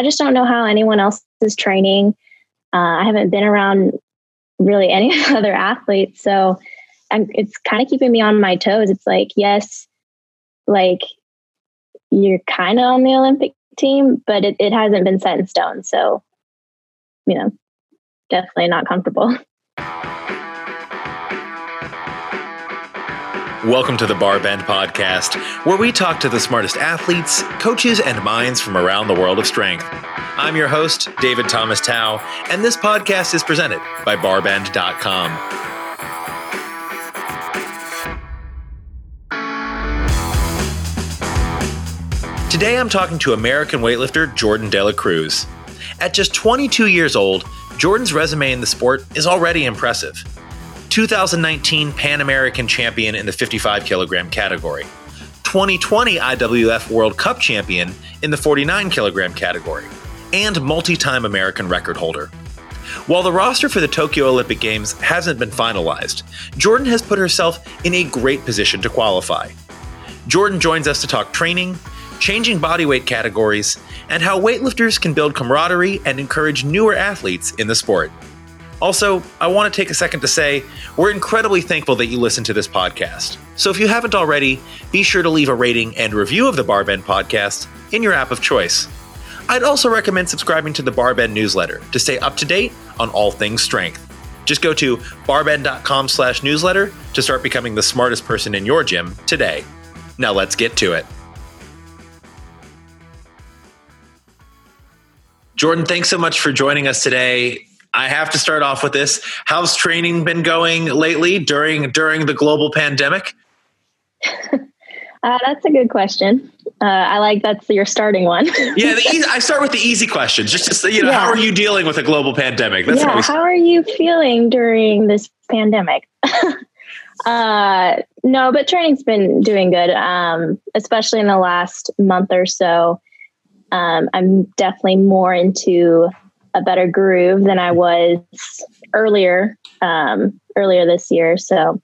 I just don't know how anyone else is training. Uh, I haven't been around really any other athletes, so it's kind of keeping me on my toes. It's like, yes, like you're kind of on the Olympic team, but it, it hasn't been set in stone. So, you know, definitely not comfortable. Welcome to the BarBend Podcast, where we talk to the smartest athletes, coaches, and minds from around the world of strength. I'm your host, David Thomas Tao, and this podcast is presented by barbend.com. Today I'm talking to American weightlifter Jourdan Delacruz. At just 22 years old, Jourdan's resume in the sport is already impressive. 2019 Pan American champion in the 55 kilogram category, 2020 IWF World Cup champion in the 49 kilogram category, and multi time American record holder. While the roster for the Tokyo Olympic Games hasn't been finalized, Jourdan has put herself in a great position to qualify. Jourdan joins us to talk training, changing bodyweight categories, and how weightlifters can build camaraderie and encourage newer athletes in the sport. Also, I want to take a second to say we're incredibly thankful that you listen to this podcast. So if you haven't already, be sure to leave a rating and review of the Barbend podcast in your app of choice. I'd also recommend subscribing to the Barbend newsletter to stay up to date on all things strength. Just go to barbend.com slash newsletter to start becoming the smartest person in your gym today. Now let's get to it. Jourdan, thanks so much for joining us today. I have to start off with this. How's training been going lately during during the global pandemic? Uh, that's a good question. Uh, I like that's your starting one. yeah, easy, I start with the easy questions. Just to say, you know, yeah. how are you dealing with a global pandemic? That's yeah, how are you feeling during this pandemic? uh, no, but training's been doing good, um, especially in the last month or so. Um, I'm definitely more into a better groove than I was earlier um, earlier this year. So,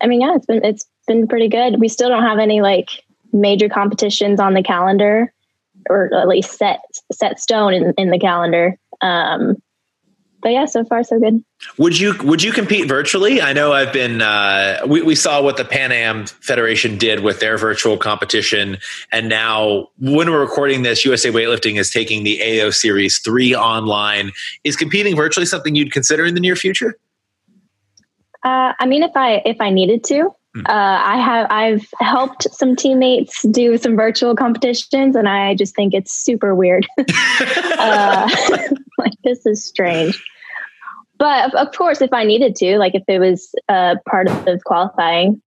I mean, yeah, it's been it's been pretty good. We still don't have any like major competitions on the calendar, or at least set set stone in, in the calendar. Um, but yeah, so far so good. Would you would you compete virtually? I know I've been. Uh, we we saw what the Pan Am Federation did with their virtual competition, and now when we're recording this, USA Weightlifting is taking the AO Series three online. Is competing virtually something you'd consider in the near future? Uh, I mean, if I if I needed to, hmm. uh, I have I've helped some teammates do some virtual competitions, and I just think it's super weird. uh, like this is strange but of, course, if I needed to, like if it was uh, part of qualifying,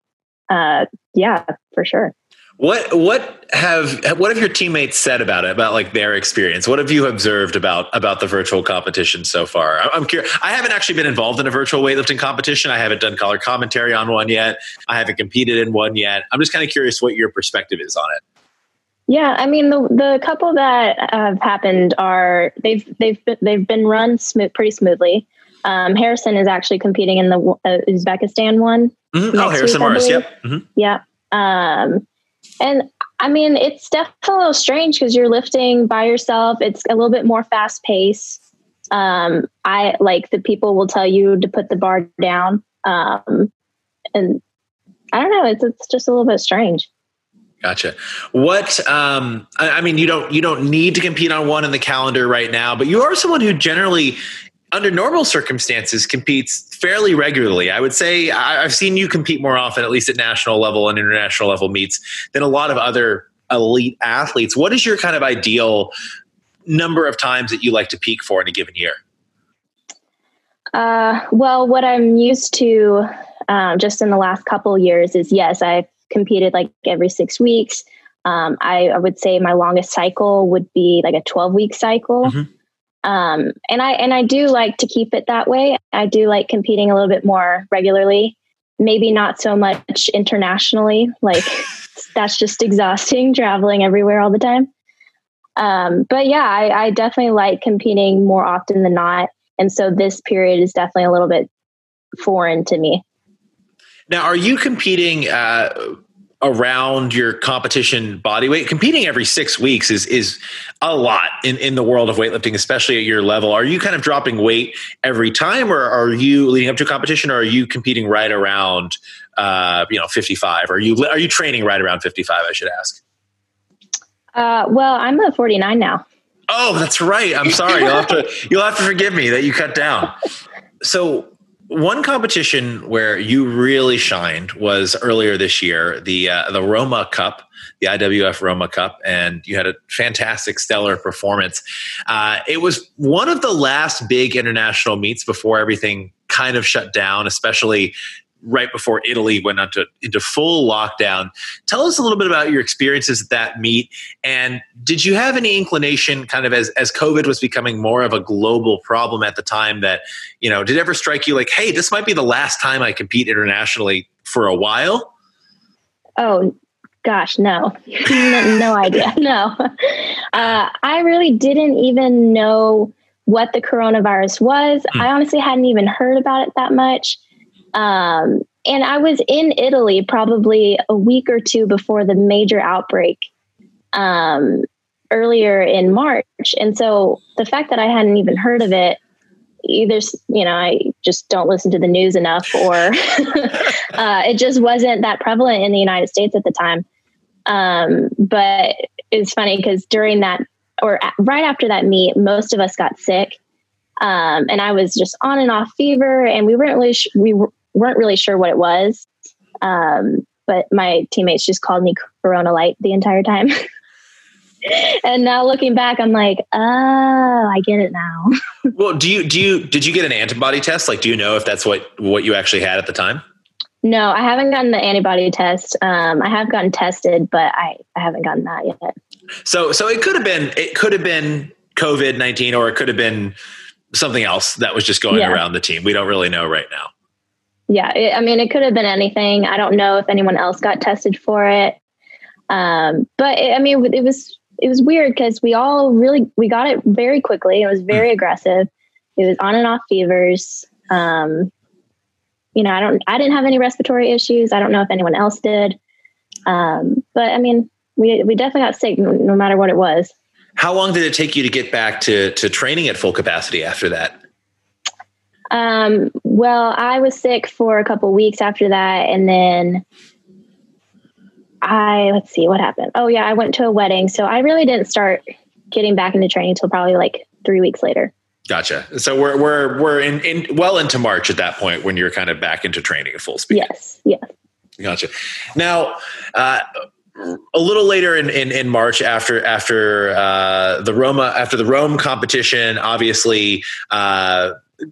uh, yeah, for sure. What what have what have your teammates said about it? About like their experience? What have you observed about about the virtual competition so far? I'm curious. I haven't actually been involved in a virtual weightlifting competition. I haven't done color commentary on one yet. I haven't competed in one yet. I'm just kind of curious what your perspective is on it. Yeah, I mean the the couple that have happened are they've they've been, they've been run smooth pretty smoothly. Um, Harrison is actually competing in the uh, Uzbekistan one. Mm-hmm. Oh, Harrison week, Maurus. Yep. Mm-hmm. Yeah. Um, and I mean, it's definitely a little strange because you're lifting by yourself. It's a little bit more fast paced. Um, I like the people will tell you to put the bar down. Um, and I don't know. It's it's just a little bit strange. Gotcha. What um, I, I, mean, you don't you don't need to compete on one in the calendar right now, but you are someone who generally under normal circumstances competes fairly regularly. I would say I've seen you compete more often, at least at national level and international level meets, than a lot of other elite athletes. What is your kind of ideal number of times that you like to peak for in a given year? Uh, well, what I'm used to um, just in the last couple years is yes, I've competed like every six weeks. Um, I, I, would say my longest cycle would be like a 12 week cycle. Mm-hmm. Um, and I and I do like to keep it that way. I do like competing a little bit more regularly. Maybe not so much internationally. Like that's just exhausting traveling everywhere all the time. Um, but yeah, I, I definitely like competing more often than not. And so this period is definitely a little bit foreign to me. Now, are you competing? Uh, around your competition body weight competing every six weeks is is a lot in, in the world of weightlifting especially at your level. Are you kind of dropping weight every time or are you leading up to a competition or are you competing right around uh, you know 55 are you are you training right around 55 i should ask? Uh, well i'm at 49 now. Oh that's right. I'm sorry. You'll have to you'll have to forgive me that you cut down. So one competition where you really shined was earlier this year, the uh, the Roma Cup, the IWF Roma Cup, and you had a fantastic, stellar performance. Uh, it was one of the last big international meets before everything kind of shut down, especially right before Italy went into, into full lockdown. Tell us a little bit about your experiences at that meet. And did you have any inclination, kind of as, as COVID was becoming more of a global problem at the time, that, you know, did it ever strike you like, hey, this might be the last time I compete internationally for a while? Oh, gosh, no. no, idea. No. Uh, I really didn't even know what the coronavirus was. Hmm. I honestly hadn't even heard about it that much. Um, and I was in Italy probably a week or two before the major outbreak um, earlier in March. And so the fact that I hadn't even heard of it, either, you know, I just don't listen to the news enough or uh, it just wasn't that prevalent in the United States at the time. Um, but it's funny because during that, or right after that meet, most of us got sick. Um, and I was just on and off fever, and we weren't really sh- we weren't really sure what it was. Um, but my teammates just called me Corona Light the entire time. and now looking back, I'm like, oh, I get it now. well, do you do you did you get an antibody test? Like, do you know if that's what what you actually had at the time? No, I haven't gotten the antibody test. Um, I have gotten tested, but I, I haven't gotten that yet. So so it could have been it could have been COVID nineteen, or it could have been something else that was just going yeah. around the team. We don't really know right now yeah, it, I mean, it could have been anything. I don't know if anyone else got tested for it. Um, but it, I mean, it was it was weird because we all really we got it very quickly. It was very aggressive. It was on and off fevers. Um, you know, I don't I didn't have any respiratory issues. I don't know if anyone else did. Um, but I mean, we we definitely got sick no, no matter what it was. How long did it take you to get back to to training at full capacity after that? Um, well, I was sick for a couple weeks after that, and then I let's see what happened. Oh yeah, I went to a wedding, so I really didn't start getting back into training until probably like three weeks later. Gotcha. So we're we're we're in, in well into March at that point when you're kind of back into training at full speed. Yes. Yes. Gotcha. Now, uh, a little later in, in, in March after after uh, the Roma after the Rome competition, obviously uh,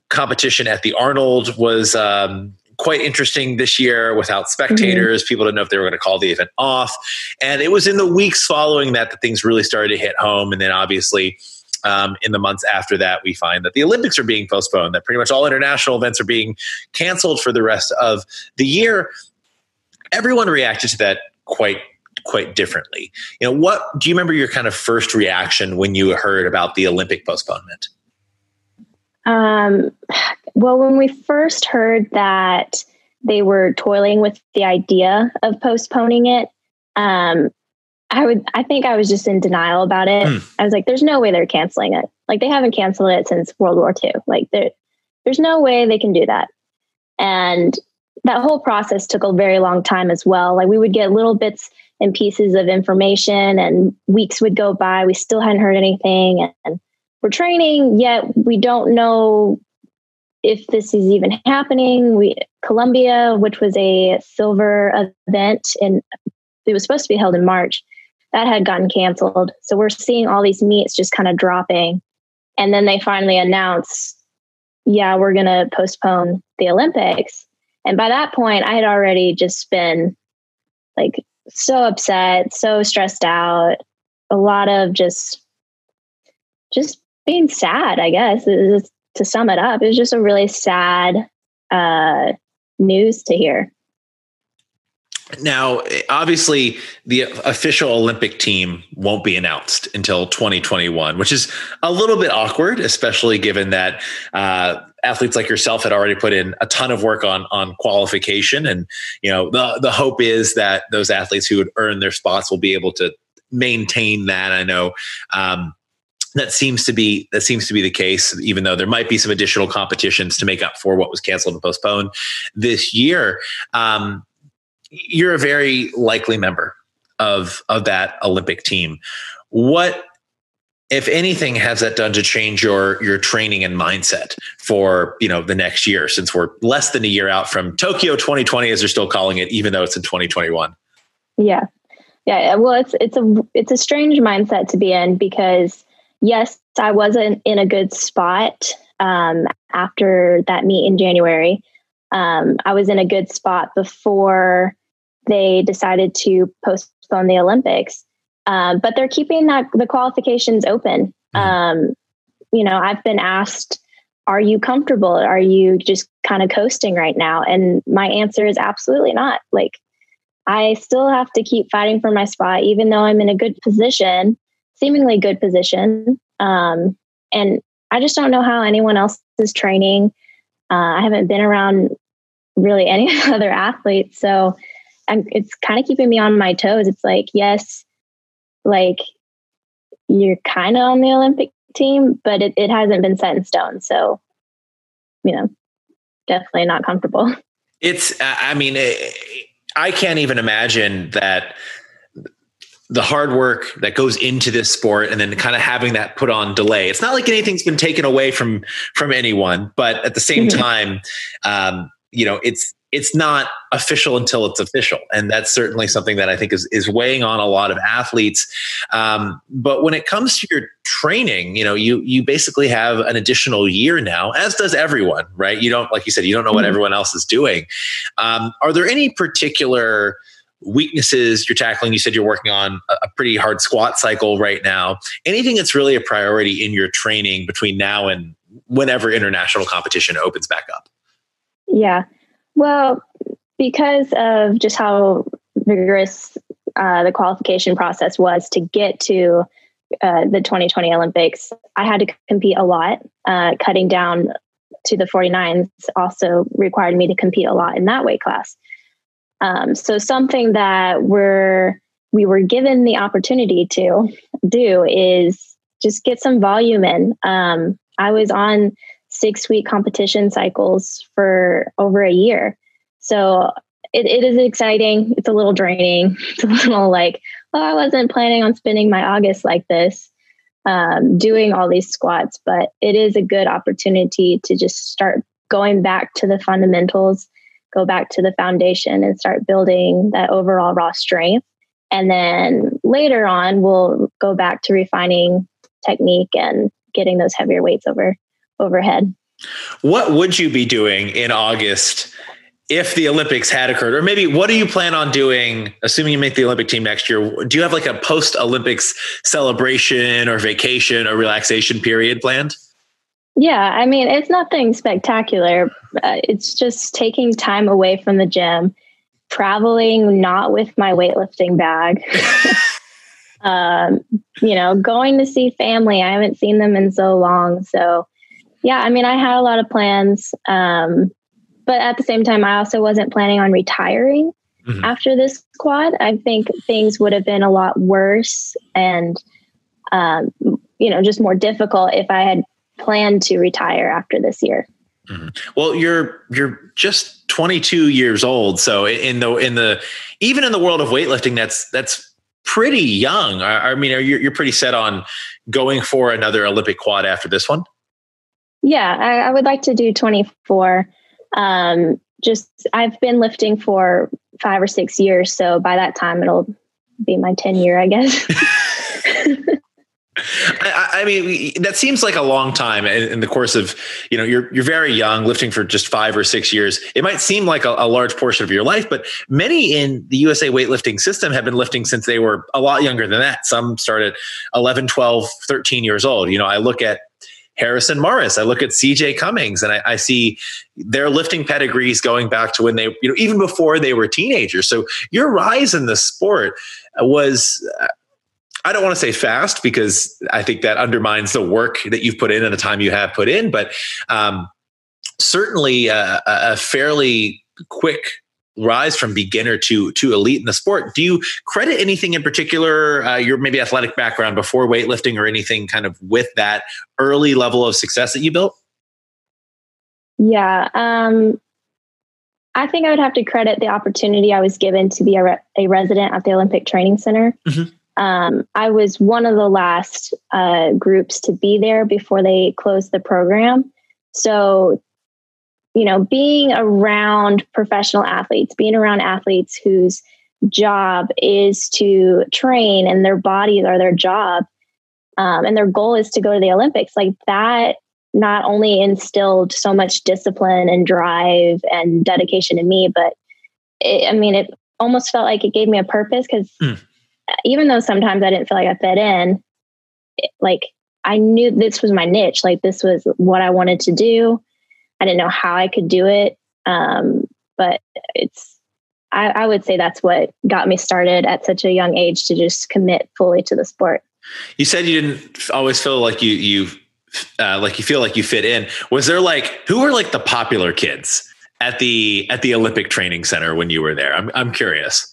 competition at the Arnold was um, quite interesting this year without spectators. Mm-hmm. People didn't know if they were going to call the event off. And it was in the weeks following that that things really started to hit home. And then obviously, um, in the months after that, we find that the Olympics are being postponed, that pretty much all international events are being canceled for the rest of the year. Everyone reacted to that quite quite differently. You know, what do you remember your kind of first reaction when you heard about the Olympic postponement? Um, well, when we first heard that they were toiling with the idea of postponing it, um, I would, I think I was just in denial about it. Mm. I was like, "There's no way they're canceling it. Like they haven't canceled it since World War II. Like there, there's no way they can do that." And that whole process took a very long time as well. Like we would get little bits and pieces of information, and weeks would go by. We still hadn't heard anything, and we're training, yet we don't know if this is even happening. We Colombia, which was a silver event, and it was supposed to be held in March, that had gotten canceled. So we're seeing all these meets just kind of dropping, and then they finally announce, "Yeah, we're going to postpone the Olympics." And by that point, I had already just been like so upset, so stressed out, a lot of just just being sad, I guess, to sum it up. It was just a really sad uh, news to hear. Now, obviously, the official Olympic team won't be announced until 2021, which is a little bit awkward, especially given that uh, athletes like yourself had already put in a ton of work on on qualification, and you know the the hope is that those athletes who would earn their spots will be able to maintain that. I know. Um, that seems to be that seems to be the case even though there might be some additional competitions to make up for what was canceled and postponed this year. Um, you're a very likely member of of that olympic team. What if anything has that done to change your your training and mindset for you know the next year since we're less than a year out from tokyo 2020 as they're still calling it even though it's in 2021 yeah. Yeah well it's it's a it's a strange mindset to be in because yes i wasn't in a good spot um, after that meet in january um, i was in a good spot before they decided to postpone the olympics um, but they're keeping that the qualifications open. Mm-hmm. Um, you know, I've been asked, "Are you comfortable? Are you just kind of coasting right now?" And my answer is absolutely not. Like, I still have to keep fighting for my spot, even though I'm in a good position, seemingly good position. Um, and I just don't know how anyone else is training. Uh, I haven't been around really any other athletes, so I'm, it's kind of keeping me on my toes. It's like, yes, like you're kind of on the Olympic team, but it, it hasn't been set in stone. So, you know, definitely not comfortable. It's, I mean, I can't even imagine that the hard work that goes into this sport and then kind of having that put on delay. It's not like anything's been taken away from from anyone, but at the same mm-hmm. time, um, you know, it's it's not official until it's official. And that's certainly something that I think is, is weighing on a lot of athletes. Um, but when it comes to your training, you know, you, you basically have an additional year now, as does everyone, right? You don't, like you said, you don't know what mm-hmm. everyone else is doing. Um, are there any particular weaknesses you're tackling? You said you're working on a pretty hard squat cycle right now. Anything that's really a priority in your training between now and whenever international competition opens back up? Yeah. Well, because of just how vigorous uh, the qualification process was to get to uh, the 2020 Olympics, I had to compete a lot. Uh, cutting down to the 49s also required me to compete a lot in that weight class. Um, so something that we're we were given the opportunity to do is just get some volume in. Um, I was on six week competition cycles for over a year. So it, it is exciting. It's a little draining. It's a little like, oh, I wasn't planning on spending my August like this, um, doing all these squats, but it is a good opportunity to just start going back to the fundamentals, go back to the foundation and start building that overall raw strength. And then later on, we'll go back to refining technique and getting those heavier weights over overhead. What would you be doing in August if the Olympics had occurred? Or maybe what do you plan on doing, assuming you make the Olympic team next year? Do you have like a post Olympics celebration or vacation or relaxation period planned? Yeah, I mean, it's nothing spectacular. Uh, it's just taking time away from the gym, traveling not with my weightlifting bag. um, you know, going to see family. I haven't seen them in so long. So, yeah, I mean, I had a lot of plans. Um, but at the same time, I also wasn't planning on retiring mm-hmm. after this quad. I think things would have been a lot worse and, um, you know, just more difficult if I had planned to retire after this year. Mm-hmm. Well, you're you're just 22 years old, so in the in the even in the world of weightlifting, that's that's pretty young. I, I mean, are you, you're pretty set on going for another Olympic quad after this one? Yeah, I, I would like to do 24. Um, just I've been lifting for five or six years, so by that time it'll be my 10 year, I guess. I, I, mean, that seems like a long time in, the course of, you know, you're you're very young, lifting for just five or six years. It might seem like a, a, large portion of your life, but many in the USA weightlifting system have been lifting since they were a lot younger than that. Some started 11, 12, 13 years old. You know, I look at Harrison Maurus. I look at CJ Cummings and I, I, see their lifting pedigrees going back to when they, you know, even before they were teenagers. So your rise in the sport was, uh, I don't want to say fast because I think that undermines the work that you've put in and the time you have put in, but um, certainly a, a fairly quick rise from beginner to to elite in the sport. Do you credit anything in particular, uh, your maybe athletic background before weightlifting or anything kind of with that early level of success that you built? Yeah, um, I think I would have to credit the opportunity I was given to be a, re- a resident at the Olympic Training Center. Mm-hmm. Um, I was one of the last uh, groups to be there before they closed the program. So you know, being around professional athletes, being around athletes whose job is to train and their bodies are their job, um, and their goal is to go to the Olympics, like that not only instilled so much discipline and drive and dedication in me, but it, I mean, it almost felt like it gave me a purpose because mm. Even though sometimes I didn't feel like I fit in, it, like I knew this was my niche, like this was what I wanted to do. I didn't know how I could do it. Um, but it's, I, I would say that's what got me started at such a young age to just commit fully to the sport. You said you didn't always feel like you, you, uh, like you feel like you fit in. Was there like, who were like the popular kids at the, at the Olympic training center when you were there? I'm, I'm curious.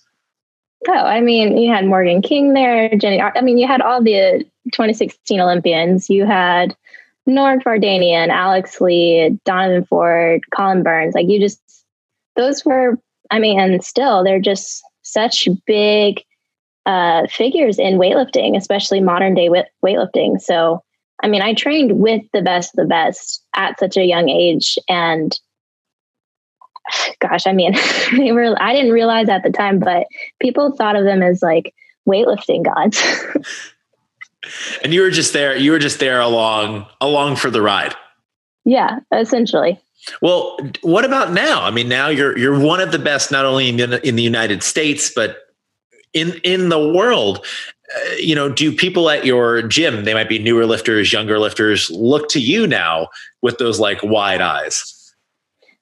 Oh, I mean, you had Morgan King there, Jenny. I mean, you had all the 2016 Olympians. You had Norik Vardanyan, Alex Lee, Donovan Ford, Colin Burns. Like you just, those were, I mean, and still they're just such big uh, figures in weightlifting, especially modern day weightlifting. So, I mean, I trained with the best of the best at such a young age. And gosh, I mean, they were, I didn't realize at the time, but people thought of them as like weightlifting gods. and you were just there you were just there along along for the ride. Yeah essentially. Well what about now? I mean now you're you're one of the best not only in, in the united states but in in the world. Uh, you know do people at your gym they might be newer lifters younger lifters look to you now with those like wide eyes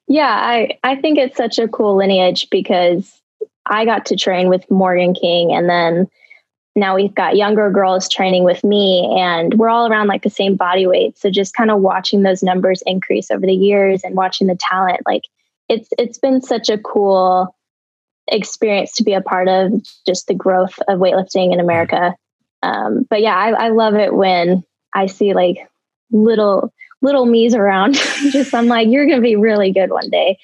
yeah i i think it's such a cool lineage because i got to train with morgan king and then now we've got younger girls training with me and we're all around like the same body weight. So just kind of watching those numbers increase over the years and watching the talent like it's it's been such a cool experience to be a part of just the growth of weightlifting in america. Um, but yeah I, I love it when i see like little little me's around just i'm like you're gonna be really good one day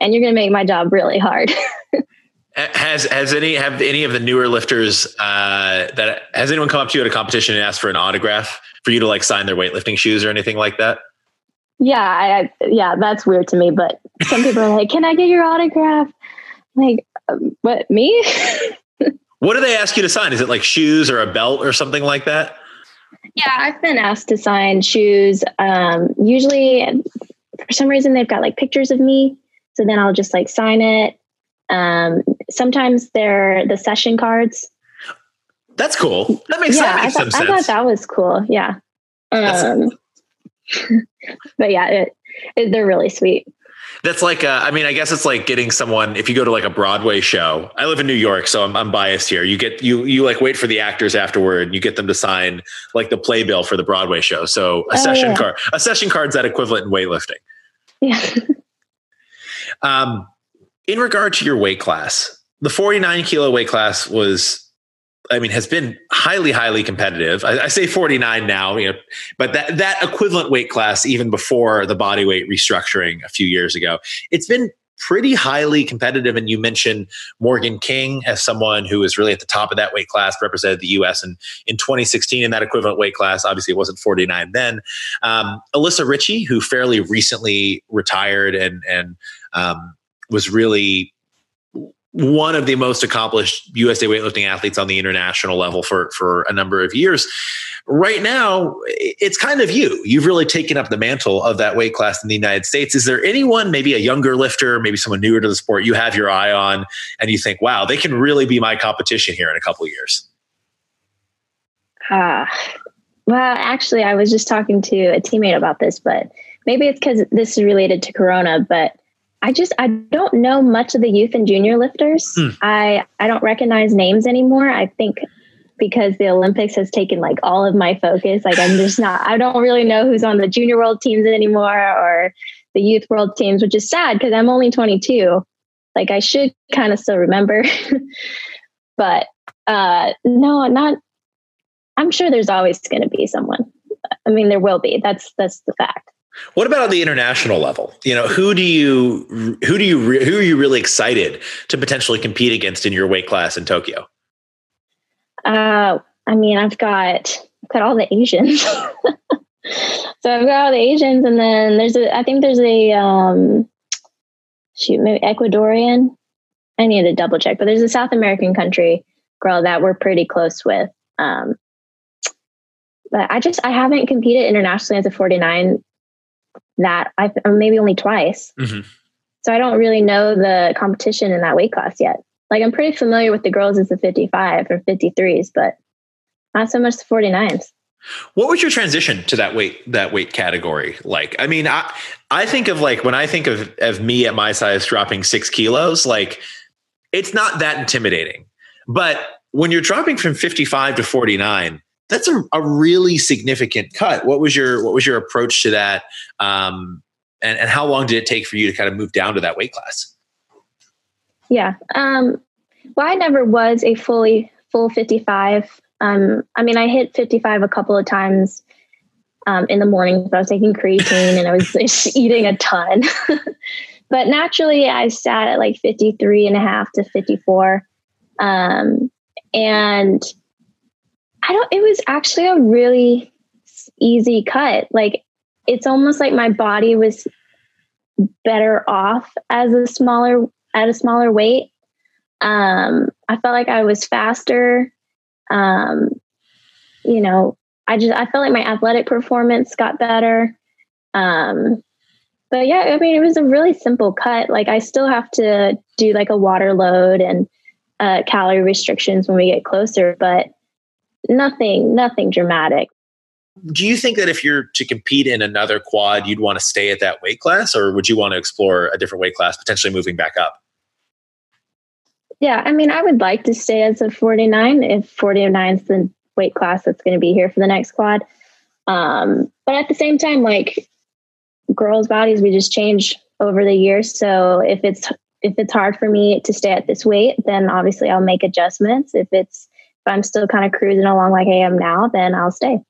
and you're gonna make my job really hard Has has any have any of the newer lifters uh, that has anyone come up to you at a competition and asked for an autograph for you to like sign their weightlifting shoes or anything like that? Yeah, I, yeah, that's weird to me. But some people are like, "Can I get your autograph?" like, um, what me? what do they ask you to sign? Is it like shoes or a belt or something like that? Yeah, I've been asked to sign shoes. Um, usually, for some reason, they've got like pictures of me, so then I'll just like sign it. Um, sometimes they're the session cards. That's cool. That makes, yeah, that makes I thought, I thought that was cool. Yeah. Um, but yeah, it, it, they're really sweet. That's like, uh, I mean, I guess it's like getting someone. If you go to like a Broadway show, I live in New York, so I'm, I'm biased here. You get you you like wait for the actors afterward, and you get them to sign like the playbill for the Broadway show. So a oh, session yeah. card, a session card's that equivalent in weightlifting. Yeah. um, in regard to your weight class, the 49 kilo weight class was I mean, has been highly, highly competitive. I, I, say 49 now, you know, but that that equivalent weight class, even before the body weight restructuring a few years ago, it's been pretty highly competitive. And you mentioned Morgan King as someone who was really at the top of that weight class, represented the U.S. in in 2016 in that equivalent weight class. Obviously, it wasn't 49 then. Um, Alyssa Ritchie, who fairly recently retired and and um, was really one of the most accomplished USA weightlifting athletes on the international level for for a number of years. Right now, it's kind of you. You've really taken up the mantle of that weight class in the United States. Is there anyone, maybe a younger lifter, maybe someone newer to the sport, you have your eye on, and you think, "Wow, they can really be my competition here in a couple of years"? Ah, uh, well, actually, I was just talking to a teammate about this, but maybe it's because this is related to Corona, but I just I don't know much of the youth and junior lifters. Mm. I I don't recognize names anymore. I think because the Olympics has taken like all of my focus. Like I'm just not I don't really know who's on the junior world teams anymore or the youth world teams, which is sad because I'm only 22. Like I should kind of still remember, but uh, no, not. I'm sure there's always going to be someone. I mean, there will be. That's that's the fact. What about on the international level? You know, who do you who do you who are you really excited to potentially compete against in your weight class in Tokyo? Uh, I mean, I've got I've got all the Asians. so I've got all the Asians, and then there's a I think there's a um, shoot maybe Ecuadorian. I need to double check, but there's a South American country girl that we're pretty close with. Um, but I just I haven't competed internationally as a 49 that I maybe only twice. Mm-hmm. So I don't really know the competition in that weight class yet. Like I'm pretty familiar with the girls as the 55 or 53s, but not so much the 49s. What was your transition to that weight that weight category like? I mean, I I think of like when I think of of me at my size dropping six kilos, like it's not that intimidating. But when you're dropping from 55 to 49, that's a, a really significant cut. What was your what was your approach to that? Um, and, and how long did it take for you to kind of move down to that weight class? Yeah. Um, well, I never was a fully full 55. Um, I mean, I hit 55 a couple of times um, in the morning. I was taking creatine and I was eating a ton. but naturally, I sat at like 53 and a half to 54. Um, and I don't, it was actually a really easy cut. Like it's almost like my body was better off as a smaller, at a smaller weight. Um, I felt like I was faster. Um, you know, I just, I felt like my athletic performance got better. Um, but yeah, I mean, it was a really simple cut. Like I still have to do like a water load and uh, calorie restrictions when we get closer, but nothing, nothing dramatic. Do you think that if you're to compete in another quad, you'd want to stay at that weight class, or would you want to explore a different weight class, potentially moving back up? Yeah, I mean, I would like to stay as a 49 if 49 is the weight class that's going to be here for the next quad. Um, but at the same time, like girls' bodies, we just change over the years. So if it's if it's hard for me to stay at this weight, then obviously I'll make adjustments. If it's if I'm still kind of cruising along like I am now, then I'll stay.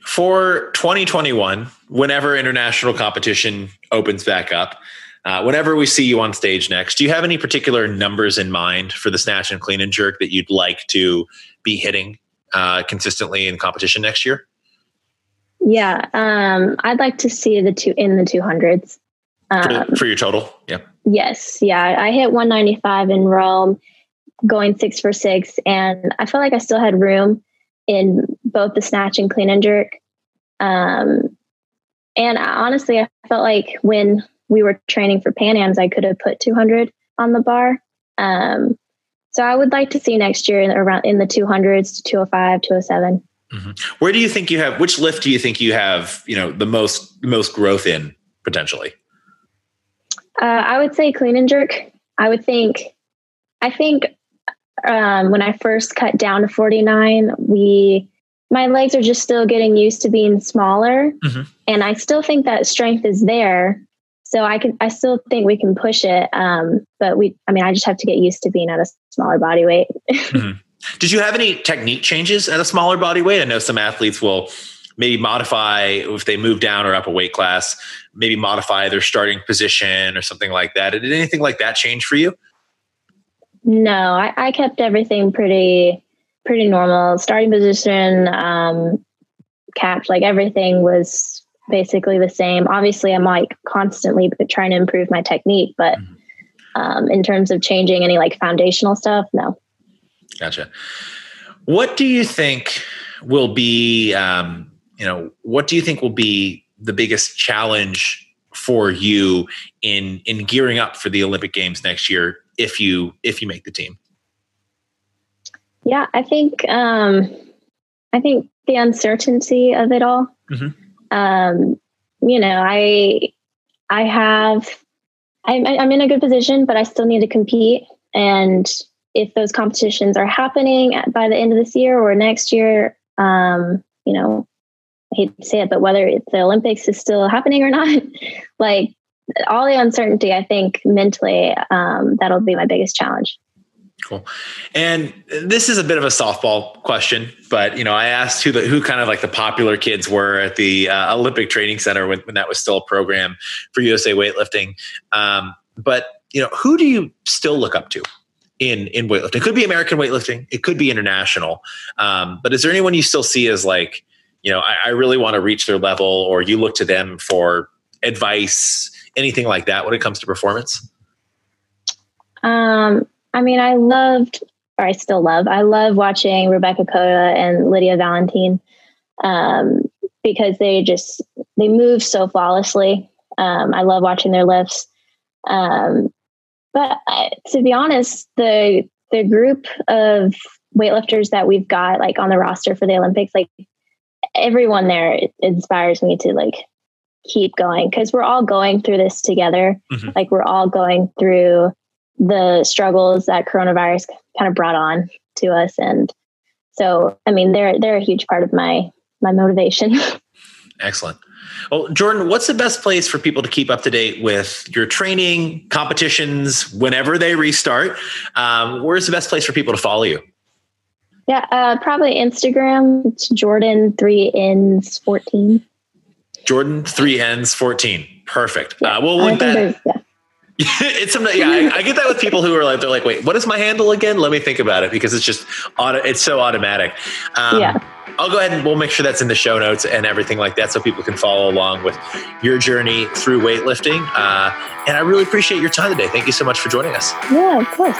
For 2021, whenever international competition opens back up, uh, whenever we see you on stage next, do you have any particular numbers in mind for the snatch and clean and jerk that you'd like to be hitting uh, consistently in competition next year? Yeah, um, I'd like to see the two in the 200s. Um, for, for your total, yeah. Yes, yeah. I hit 195 in Rome going six for six. And I felt like I still had room in both the snatch and clean and jerk. Um, and I, honestly, I felt like when we were training for Pan Ams, I could have put 200 on the bar. Um, so I would like to see next year in, around in the 200s to 205, 207. Mm-hmm. Where do you think you have? Which lift do you think you have? You know, the most most growth in potentially. Uh, I would say clean and jerk. I would think. I think um, when I first cut down to 49, we my legs are just still getting used to being smaller, mm-hmm. and I still think that strength is there. So I can, I still think we can push it. Um, but we, I mean, I just have to get used to being at a smaller body weight. mm-hmm. Did you have any technique changes at a smaller body weight? I know some athletes will maybe modify if they move down or up a weight class, maybe modify their starting position or something like that. Did anything like that change for you? No, I, I kept everything pretty pretty normal. Starting position, um, catch, like everything was basically the same. Obviously, I'm like constantly trying to improve my technique, but mm-hmm. um, in terms of changing any like foundational stuff, no. Gotcha. What do you think will be, um, you know, what do you think will be the biggest challenge for you in in gearing up for the Olympic Games next year if you if you make the team? Yeah, I think um, I think the uncertainty of it all. Mm-hmm. Um, you know, I I have I'm, I'm in a good position, but I still need to compete. And if those competitions are happening by the end of this year or next year, um, you know, hate to say it, but whether the Olympics is still happening or not, like all the uncertainty, I think mentally, um, that'll be my biggest challenge. Cool. And this is a bit of a softball question, but you know, I asked who the who kind of like the popular kids were at the uh, Olympic Training Center when, when that was still a program for USA weightlifting. Um, but you know, who do you still look up to in in weightlifting? It could be American weightlifting, it could be international. Um, but is there anyone you still see as like, you know, I, I really want to reach their level, or you look to them for advice, anything like that when it comes to performance? Um, I mean, I loved, or I still love, I love watching Rebeka Koha and Lidia Valentín um, because they just they move so flawlessly. Um, I love watching their lifts. Um, but uh, to be honest, the the group of weightlifters that we've got like on the roster for the Olympics, like everyone there inspires me to like keep going because we're all going through this together. Mm-hmm. Like we're all going through the struggles that coronavirus kind of brought on to us. And so i mean they're they're a huge part of my my motivation. Excellent. Well jourdan what's the best place for people to keep up to date with your training competitions whenever they restart? Um, where's the best place for people to follow you yeah uh, probably instagram it's jordan 3 ns 14 jordan 3 ns 14 perfect yeah, uh, we'll link that yeah. it's some, yeah, I, I, get that with people who are like, they're like, wait, what is my handle again? Let me think about it because it's just, auto, it's so automatic. Um, yeah. I'll go ahead and we'll make sure that's in the show notes and everything like that so people can follow along with your journey through weightlifting. Uh, and I really appreciate your time today. Thank you so much for joining us. Yeah, of course.